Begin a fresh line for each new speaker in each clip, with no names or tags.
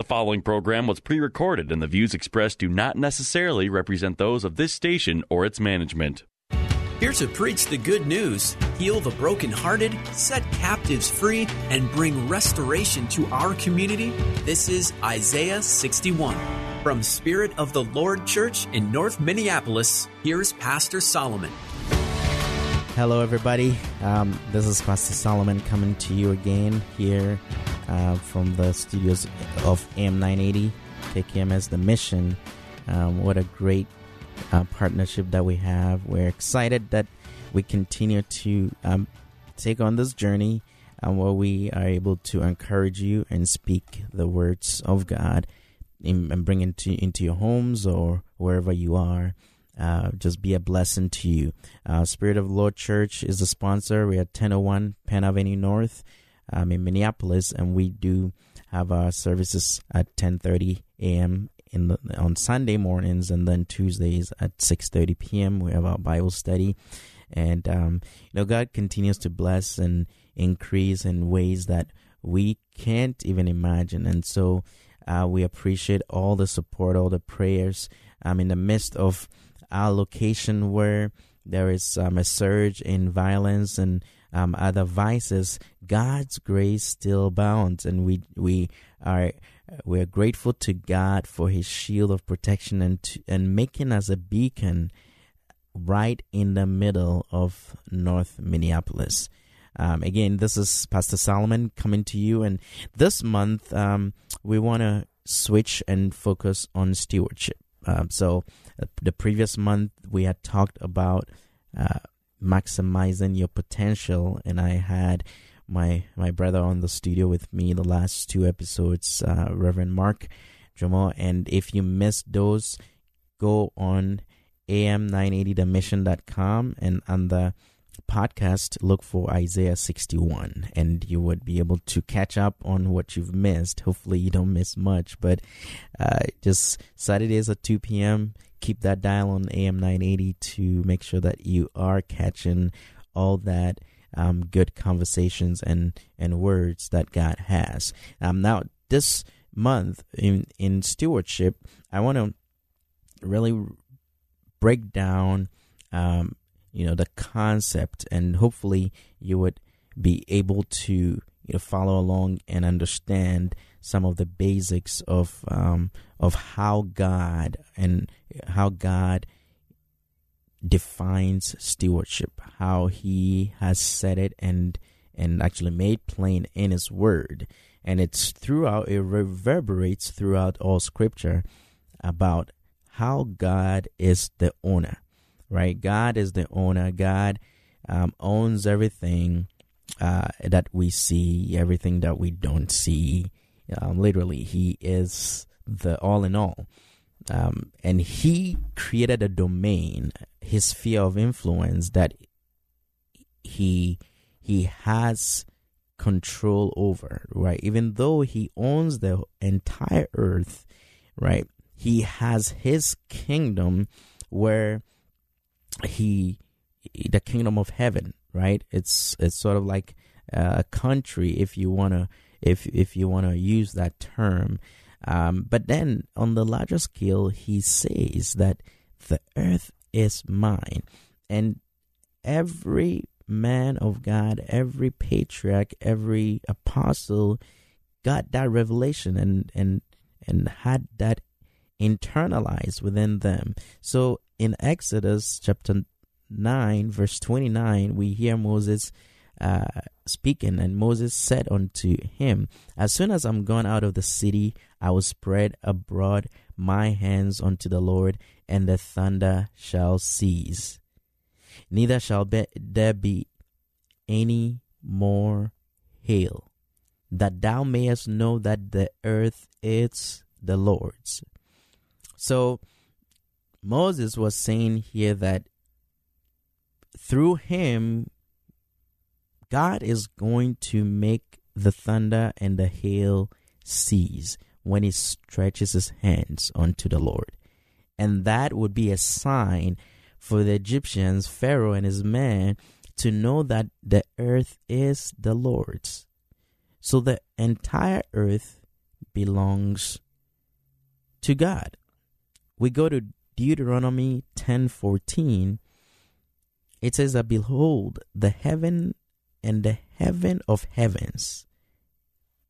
The following program was pre recorded, and the views expressed do not necessarily represent those of this station or its management.
Here to preach the good news, heal the brokenhearted, set captives free, and bring restoration to our community, this is Isaiah 61. From Spirit of the Lord Church in North Minneapolis, here's Pastor Solomon.
Hello, everybody. Um, this is Pastor Solomon coming to you again here uh, from the studios of AM 980, KKMS The Mission. Um, what a great uh, partnership that we have. We're excited that we continue to um, take on this journey and where we are able to encourage you and speak the words of God in, and bring into, into your homes or wherever you are. Uh, just be a blessing to you. Uh, Spirit of Lord Church is the sponsor. We're 1001 Penn Avenue North um, in Minneapolis, and we do have our services at 10:30 a.m. in the, on Sunday mornings, and then Tuesdays at 6:30 p.m. We have our Bible study, and um, you know God continues to bless and increase in ways that we can't even imagine, and so uh, we appreciate all the support, all the prayers. I'm um, in the midst of our location where there is um, a surge in violence and um, other vices, God's grace still abounds, and we we are we're grateful to God for His shield of protection and to, and making us a beacon right in the middle of North Minneapolis. Um, again, this is Pastor Solomon coming to you, and this month um, we want to switch and focus on stewardship. Um, so, uh, the previous month we had talked about uh, maximizing your potential, and I had my my brother on the studio with me the last two episodes, uh, Reverend Mark Jamal. And if you missed those, go on am980themission.com and on the podcast, look for Isaiah 61, and you would be able to catch up on what you've missed. Hopefully, you don't miss much, but uh, just Saturdays at 2 p.m., keep that dial on AM 980 to make sure that you are catching all that. Um, good conversations and, and words that God has. Um, now, this month in, in stewardship, I want to really break down um, you know the concept and hopefully you would be able to you know follow along and understand some of the basics of um, of how God and how God defines stewardship, how He has said it and and actually made plain in His Word, and it's throughout it reverberates throughout all Scripture about how God is the owner right? God is the owner. God um, owns everything uh, that we see, everything that we don't see. Um, literally, He is the all in all. Um, and He created a domain, His sphere of influence that He He has control over, right? Even though He owns the entire earth, right? He has His kingdom where he the kingdom of heaven right it's it's sort of like a country if you want to if if you want to use that term um, but then on the larger scale he says that the earth is mine and every man of god every patriarch every apostle got that revelation and and and had that internalized within them. So in Exodus chapter 9, verse 29, we hear Moses uh, speaking, and Moses said unto him, As soon as I'm gone out of the city, I will spread abroad my hands unto the Lord, and the thunder shall cease. Neither shall be, there be any more hail, that thou mayest know that the earth is the Lord's. So Moses was saying here that through him, God is going to make the thunder and the hail cease when he stretches his hands unto the Lord. And that would be a sign for the Egyptians, Pharaoh and his men, to know that the earth is the Lord's. So the entire earth belongs to God. We go to Deuteronomy 10:14. It says that behold, the heaven and the heaven of heavens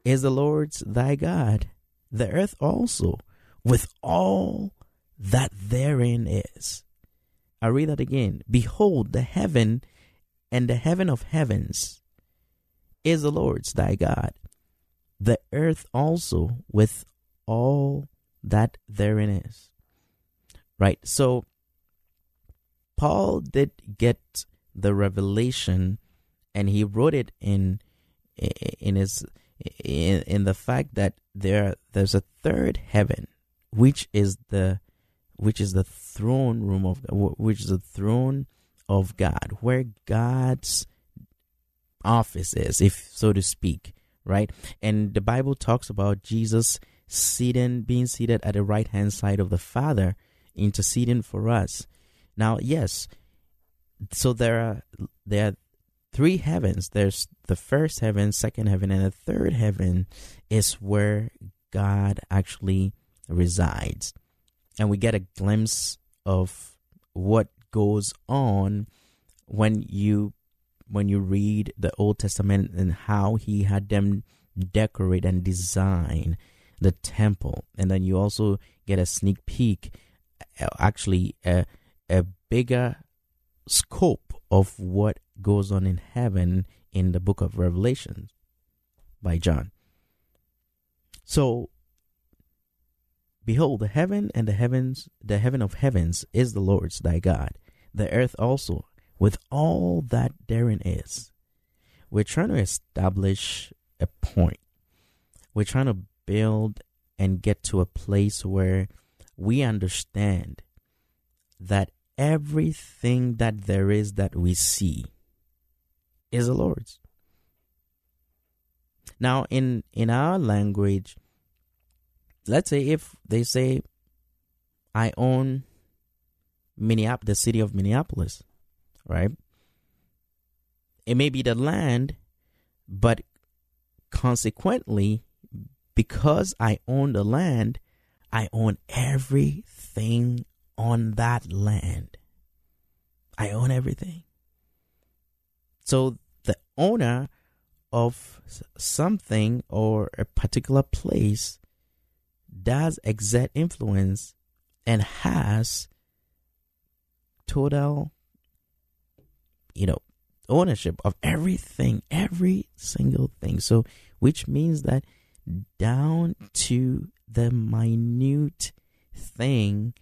is the Lord's thy God, the earth also, with all that therein is. I read that again. Behold, the heaven and the heaven of heavens is the Lord's thy God, the earth also with all that therein is. Right? So, Paul did get the revelation and he wrote it in in his in, in the fact that there there's a third heaven which is the which is the throne room of which is the throne of God where God's office is if so to speak right? And the bible talks about Jesus sitting being seated at the right hand side of the father interceding for us. Now yes so there are there are three heavens. There's the first heaven second heaven and the third heaven is where God actually resides. And we get a glimpse of what goes on when you when you read the Old Testament and how he had them decorate and design the temple. And then you also get a sneak peek uh, actually a, a bigger scope of what goes on in heaven in the book of Revelation by John so Behold, the heaven and the heavens, the heaven of heavens is the Lord's thy God, the earth also, with all that therein is. We're trying to establish a point. We're trying to build and get to a place where we understand that everything that there is that we see is the Lord's. Now, in in our language, let's say if they say I own Minneapolis, the city of Minneapolis, right? It may be the land, but consequently, because I own the land, I own everything on that land. I own everything. So owner of something or a particular place does exert influence and has total, you know, ownership of everything, every single thing. So, which means that down to the minute thing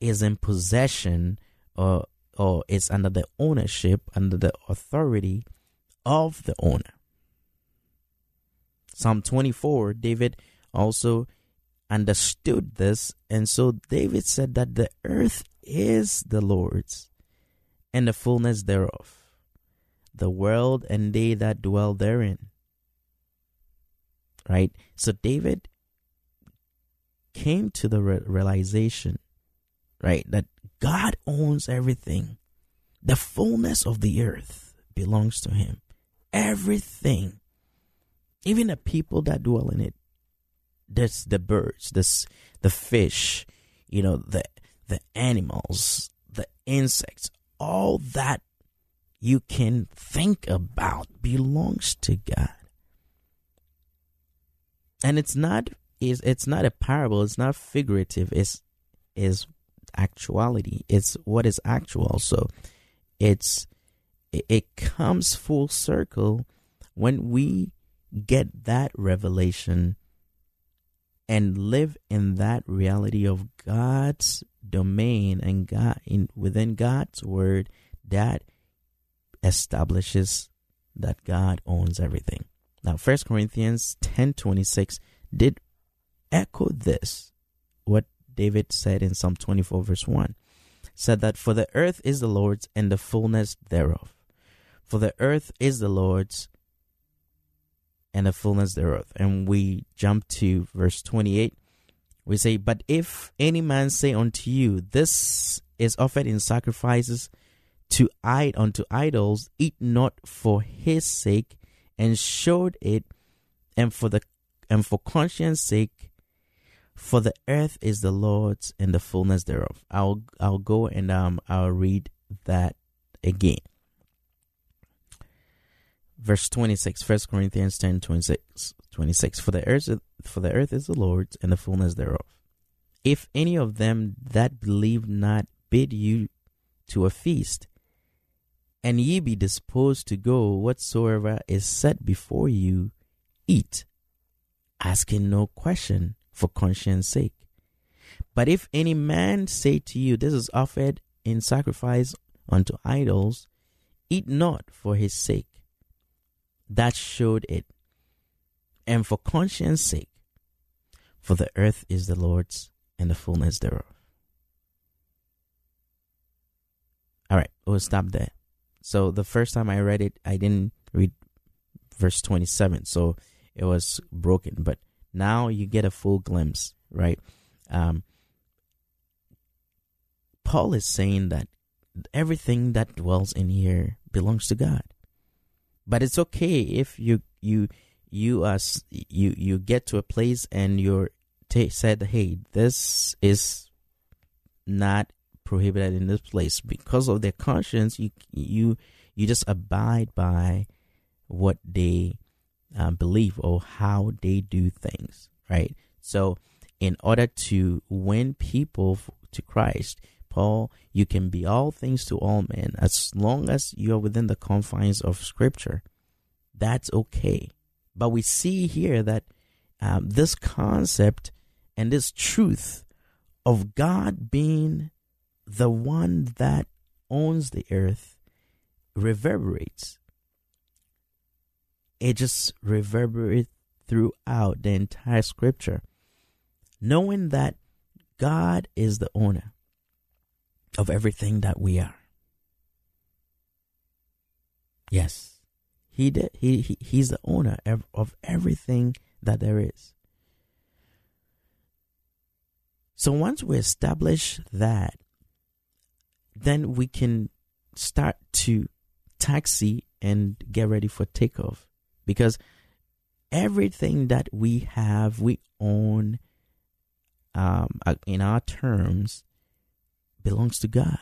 is in possession or or is under the ownership, under the authority of the owner. Psalm 24, David also understood this. And so David said that the earth is the Lord's and the fullness thereof, the world and they that dwell therein. Right? So David came to the realization, right, that God owns everything. The fullness of the earth belongs to him. Everything, even the people that dwell in it, there's the birds, this the fish, you know, the the animals, the insects, all that you can think about belongs to God. And it's not is it's not a parable, it's not figurative, it's is actuality. It's what is actual. So it's it, comes full circle when we get that revelation and live in that reality of God's domain and God in within God's word that establishes that God owns everything. Now, First Corinthians 10:26 did echo this, what David said in Psalm 24, verse 1. Said that, For the earth is the Lord's and the fullness thereof. For the earth is the Lord's and the fullness thereof. And we jump to verse 28. We say, But if any man say unto you, This is offered in sacrifices to id unto idols, eat not for his sake, and showed it, and for the and for conscience sake, for the earth is the Lord's and the fullness thereof. I'll I'll go and um I'll read that again. Verse 26, 1 Corinthians 10, 26, 26. For the earth for the earth is the Lord's and the fullness thereof. If any of them that believe not bid you to a feast, and ye be disposed to go whatsoever is set before you, eat, asking no question for conscience sake. But if any man say to you, This is offered in sacrifice unto idols, eat not for his sake. That showed it. And for conscience sake, for the earth is the Lord's and the fullness thereof. All right, we'll stop there. So the first time I read it, I didn't read verse 27, so it was broken. But now you get a full glimpse, right? Um, Paul is saying that everything that dwells in here belongs to God. But it's okay if you you you uh you you get to a place and you're t- said, "Hey, this is not prohibited in this place because of their conscience." You you you just abide by what they uh, believe or how they do things, right? So, in order to win people to Christ, Paul, you can be all things to all men as long as you are within the confines of Scripture. That's okay. But we see here that um, this concept and this truth of God being the one that owns the earth reverberates it just reverberates throughout the entire scripture. Knowing that God is the owner of everything that we are. Yes, he did. He, he he's the owner of everything that there is. So once we establish that, then we can start to taxi and get ready for takeoff because everything that we have, we own um, uh, in our terms, belongs to God.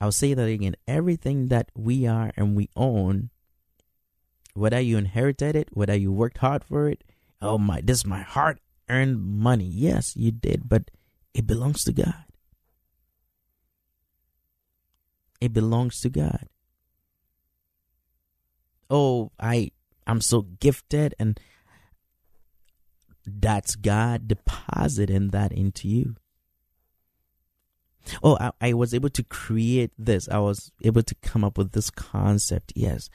I'll say that again. Everything that we are and we own, whether you inherited it, whether you worked hard for it, oh my, this is my hard earned money. Yes, you did, but it belongs to God. It belongs to God oh, I I'm so gifted and that's God depositing that into you. Oh, I, I, was able to create this. I was able to come up with this concept. Yes,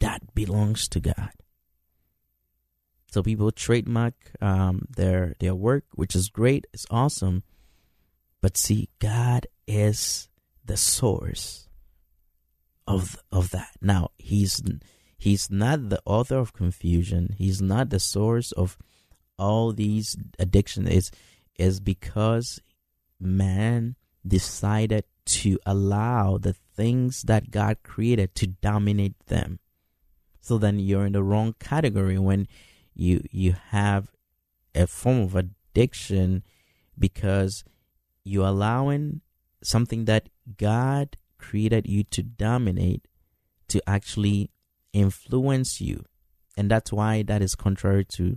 that belongs to God. So people trademark um, their their work, which is great. It's awesome. But see, God is the source of of that. Now He's He's not the author of confusion. He's not the source of all these addictions. Is is because man decided to allow the things that God created to dominate them. So then you're in the wrong category when you you have a form of addiction because you're allowing something that God created you to dominate to actually influence you. And that's why that is contrary to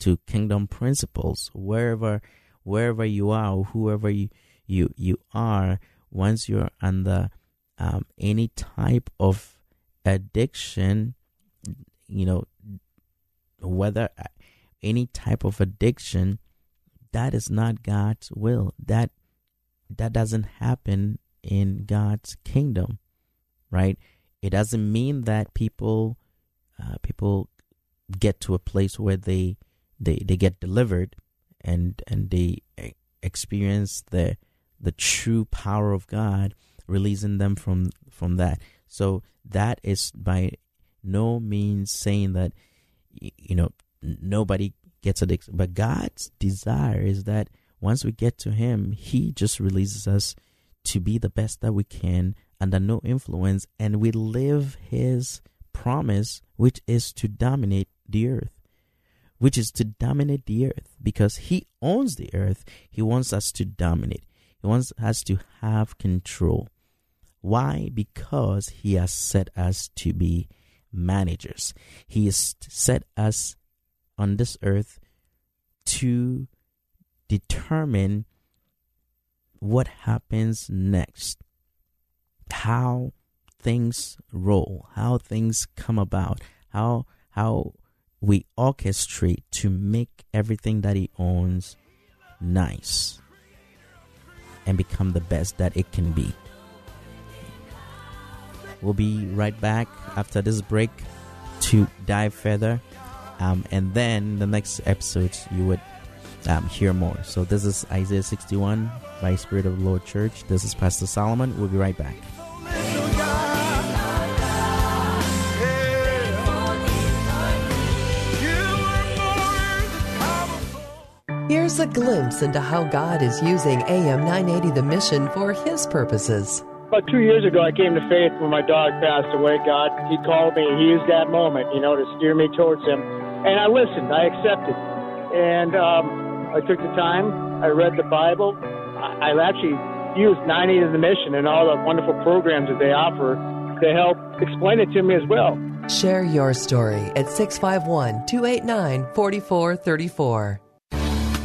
to kingdom principles. Wherever wherever you are whoever you you, you are, once you're under um, any type of addiction, you know, whether uh, any type of addiction, that is not God's will. That that doesn't happen in God's kingdom, right? It doesn't mean that people uh, people get to a place where they they they get delivered and and they experience the the true power of God releasing them from from that so that is by no means saying that you know nobody gets addicted but God's desire is that once we get to him he just releases us to be the best that we can under no influence and we live his promise which is to dominate the earth which is to dominate the earth because he owns the earth. He wants us to dominate. He wants us to have control. Why? Because he has set us to be managers. He has set us on this earth to determine what happens next, how things roll, how things come about, how how we orchestrate to make everything that he owns nice and become the best that it can be. We'll be right back after this break to dive further. Um, and then the next episodes you would um, hear more. So this is Isaiah 61 by Spirit of the Lord Church. This is Pastor Solomon. We'll be right back.
Here's a glimpse into how God is using AM 980 The Mission for His purposes.
About two years ago, I came to faith when my dog passed away. God, He called me. He used that moment, you know, to steer me towards Him. And I listened. I accepted. And um, I took the time. I read the Bible. I, I actually used 980 The Mission and all the wonderful programs that they offer to help explain it to me as well.
Share your story at 651 289 4434.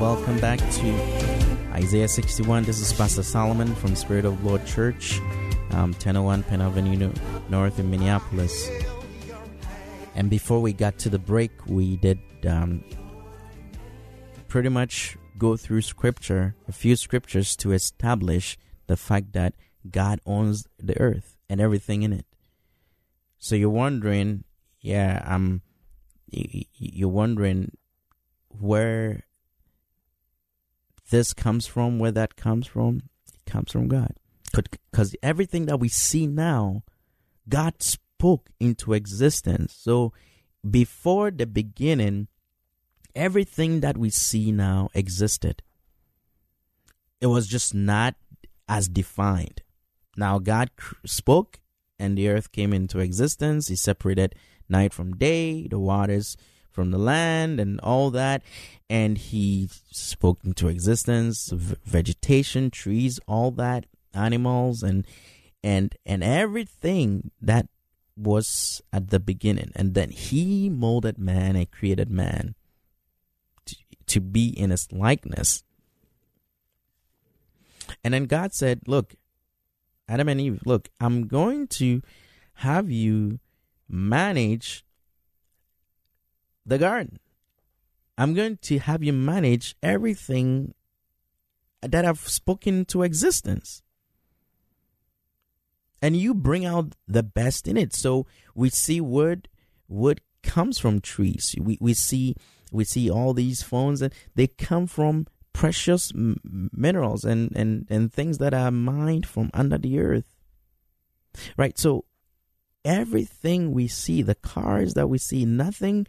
Welcome back to Isaiah 61. This is Pastor Solomon from Spirit of Lord Church, um, 1001 Penn Avenue North in Minneapolis. And before we got to the break, we did um, pretty much go through scripture, a few scriptures to establish the fact that God owns the earth and everything in it. So you're wondering, yeah, I'm. You're wondering where this comes from, where that comes from, it comes from God. Because everything that we see now, God spoke into existence. So before the beginning, everything that we see now existed. It was just not as defined. Now God spoke and the earth came into existence. He separated night from day, the waters from the land and all that. And he spoke into existence, v- vegetation, trees, all that, animals, and and and everything that was at the beginning. And then he molded man and created man to, to be in his likeness. And then God said, Look, Adam and Eve, look, I'm going to have you manage the garden. I'm going to have you manage everything that I've spoken to existence. And you bring out the best in it. So we see wood wood comes from trees. We we see we see all these phones and they come from precious minerals and, and, and things that are mined from under the earth. Right? So everything we see, the cars that we see, nothing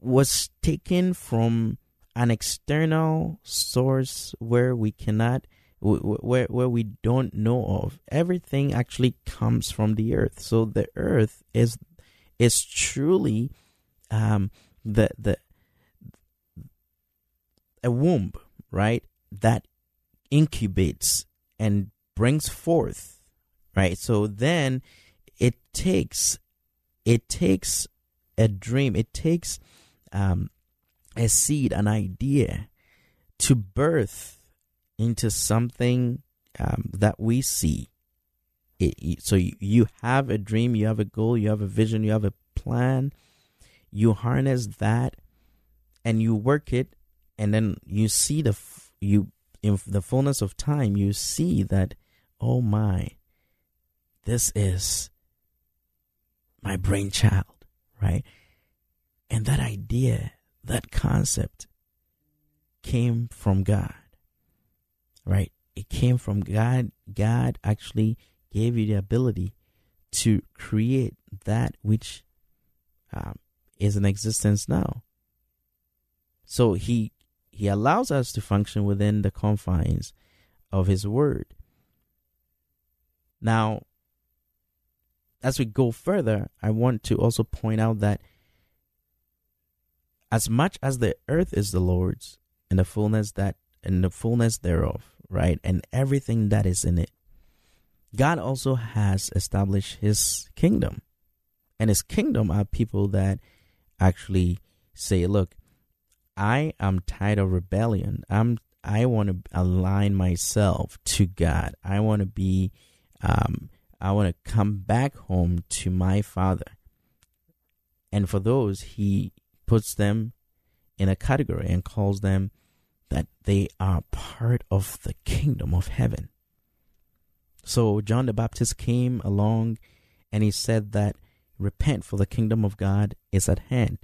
was taken from an external source where we cannot where where we don't know of everything actually comes from the earth so the earth is is truly um the the a womb right that incubates and brings forth, right? So then it takes it takes a dream, it takes um, a seed, an idea to birth into something um, that we see. It, so you have a dream, you have a goal, you have a vision, you have a plan. You harness that, and you work it, and then you see the you in the fullness of time. You see that, oh my, this is my brainchild, right? And that idea, that concept came from God, right? It came from God. God actually gave you the ability to create that which um, is in existence now. So he he allows us to function within the confines of his word. Now, as we go further, I want to also point out that as much as the earth is the Lord's and the fullness that and the fullness thereof, right? And everything that is in it. God also has established his kingdom. And his kingdom are people that actually say, look, I am tired of rebellion. I'm I want to align myself to God. I want to be um, I want to come back home to my Father. And for those, He puts them in a category and calls them that they are part of the kingdom of heaven. So John the Baptist came along and he said that repent for the kingdom of God is at hand.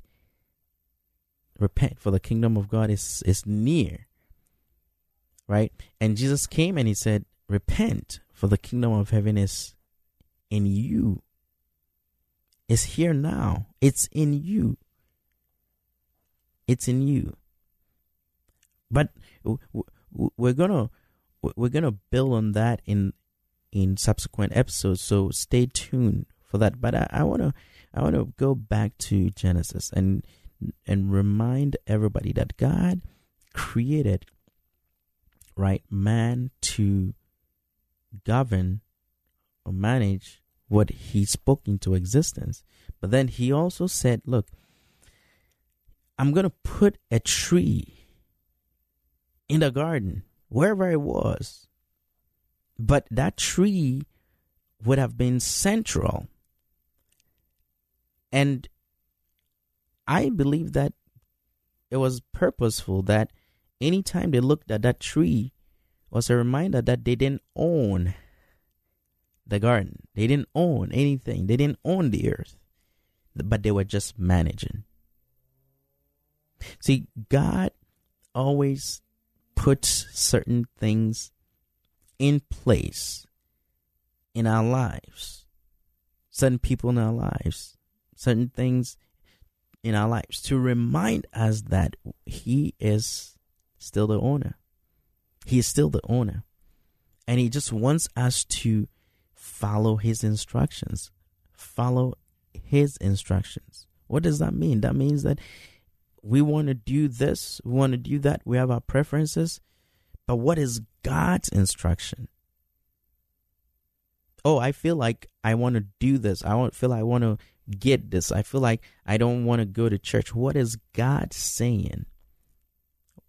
Repent for the kingdom of God is, is near. Right? And Jesus came and he said, Repent for the kingdom of heaven is in you. It's here now. It's in you. It's in you. But we're gonna we're gonna build on that in in subsequent episodes. So stay tuned for that. But I, I wanna I wanna go back to Genesis and and remind everybody that God created right man to govern or manage what he spoke into existence. But then he also said, Look, I'm going to put a tree in the garden, wherever it was. But that tree would have been central. And I believe that it was purposeful that anytime they looked at that tree was a reminder that they didn't own the garden. They didn't own anything. They didn't own the earth. But they were just managing. See, God always puts certain things in place in our lives, certain people in our lives, certain things in our lives to remind us that He is still the owner. He is still the owner. And He just wants us to follow His instructions. Follow His instructions. What does that mean? That means that we want to do this, we want to do that, we have our preferences. But what is God's instruction? Oh, I feel like I want to do this. I want feel I want to get this. I feel like I don't want to go to church. What is God saying?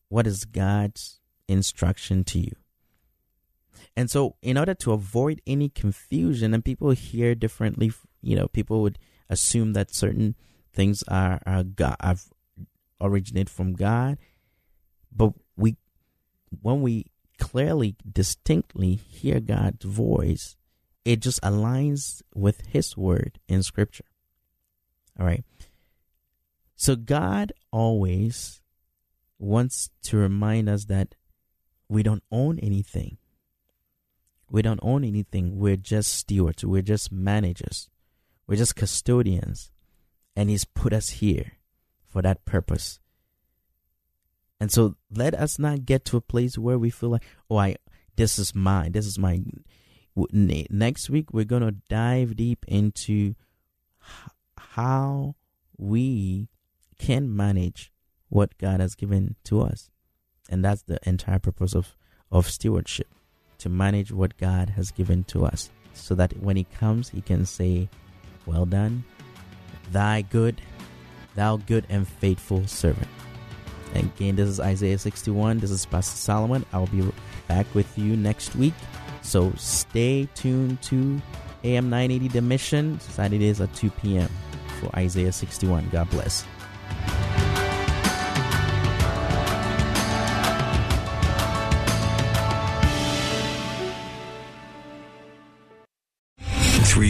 What is God's instruction to you? And so, in order to avoid any confusion, and people hear differently, you know, people would assume that certain things are, are God, have originate from God, but we, when we clearly, distinctly hear God's voice, it just aligns with His word in Scripture. All right. So God always wants to remind us that we don't own anything. We don't own anything. We're just stewards. We're just managers. We're just custodians. And He's put us here for that purpose. And so let us not get to a place where we feel like, oh, I, this is mine. This is my. Next week, we're going to dive deep into how we can manage what God has given to us. And that's the entire purpose of, of stewardship to manage what God has given to us so that when He comes, He can say, Well done, thy good, thou good and faithful servant. Again, this is Isaiah 61. This is Pastor Solomon. I'll be back with you next week. So stay tuned to AM 980 The Mission, Saturdays at 2 p.m. for Isaiah 61. God bless.